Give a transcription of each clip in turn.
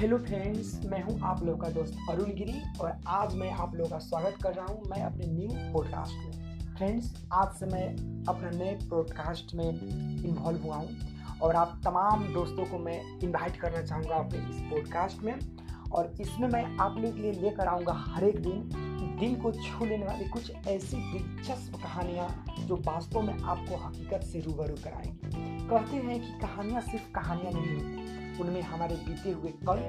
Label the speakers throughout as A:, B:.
A: Hello friends मैं हूँ आप लोगों का दोस्त अरुण गिरी और आज मैं आप लोगों का स्वागत कर रहा हूँ मैं अपने न्यू पॉडकास्ट में। फ्रेंड्स आज से मैं अपने नए पॉडकास्ट में इन्वॉल्व हुआ हूँ और आप तमाम दोस्तों को मैं इनवाइट करना चाहूँगा अपने इस पॉडकास्ट में और इसमें मैं आप लोगों के लिए लेकर आऊँगा हर एक दिन दिल को छू लेने वाली कुछ ऐसी दिलचस्प कहानियाँ जो वास्तव में आपको हकीकत से रूबरू कराएँगी। कहते हैं कि कहानियाँ सिर्फ़ कहानियाँ नहीं होती, उनमें हमारे बीते हुए कल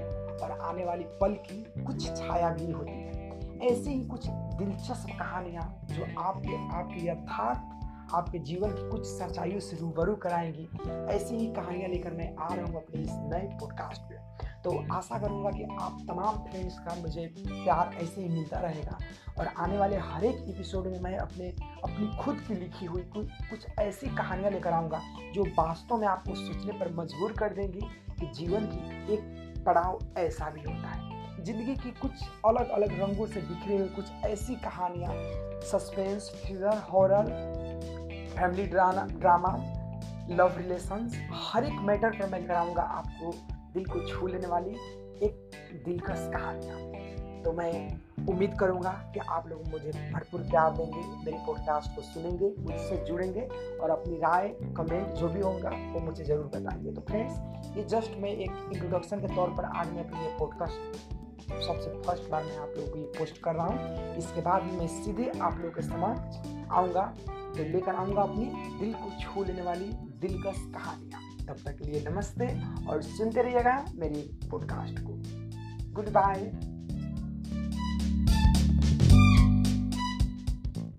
A: और आने वाली पल की कुछ छाया भी होती है। ऐसी ही कुछ दिलचस्प कहानियाँ जो आपके आपके यथार्थ आपके जीवन की कुछ सच्चाइयों से रूबरू कराएँगी। ऐसी ही कहानियाँ लेकर मैं आ रहा हूँ अपने इस नए पॉडकास्ट पे। तो आशा करूँगा कि आप तमाम फ्रेंड्स का मुझे प्यार ऐसे ही मिलता रहेगा। और आने वाले हर एक एपिसोड में मैं अपने, अपनी खुद की लिखी हुई कुछ कुछ ऐसी कहानियाँ लेकर आऊँगा, जो वास्तव में आपको सोचने पर मजबूर कर देंगी कि जीवन की एक पड़ाव ऐसा भी होता है। ज़िंदगी की कुछ अलग अलग रंगों से बिखरे हुए कुछ ऐसी कहानियाँ suspense thriller horror family drama drama, love relations, हर एक मैटर पर मैं कराऊँगा आपको दिल को छू लेने वाली एक दिलकश कहानियाँ तो मैं उम्मीद करूँगा कि आप लोग मुझे भरपूर प्यार देंगे, मेरी पॉडकास्ट को सुनेंगे, मुझसे जुड़ेंगे और अपनी राय कमेंट जो भी होगा, वो मुझे ज़रूर बताएँगे। तो फ्रेंड्स ये जस्ट मैं एक इंट्रोडक्शन के तौर पर आज मैं अपनी पॉडकास्ट सबसे फ़र्स्ट बार मैं आप लोगों को ये पोस्ट कर रहा हूँ। इसके बाद मैं सीधे आप लोगों के समक्ष आऊँगा। तो लेकर आऊँगा अपनी दिल को छू लेने वाली दिलकश कहानियाँ। तब तक के लिए नमस्ते और सुनते रहिएगा मेरी पॉडकास्ट को। Good bye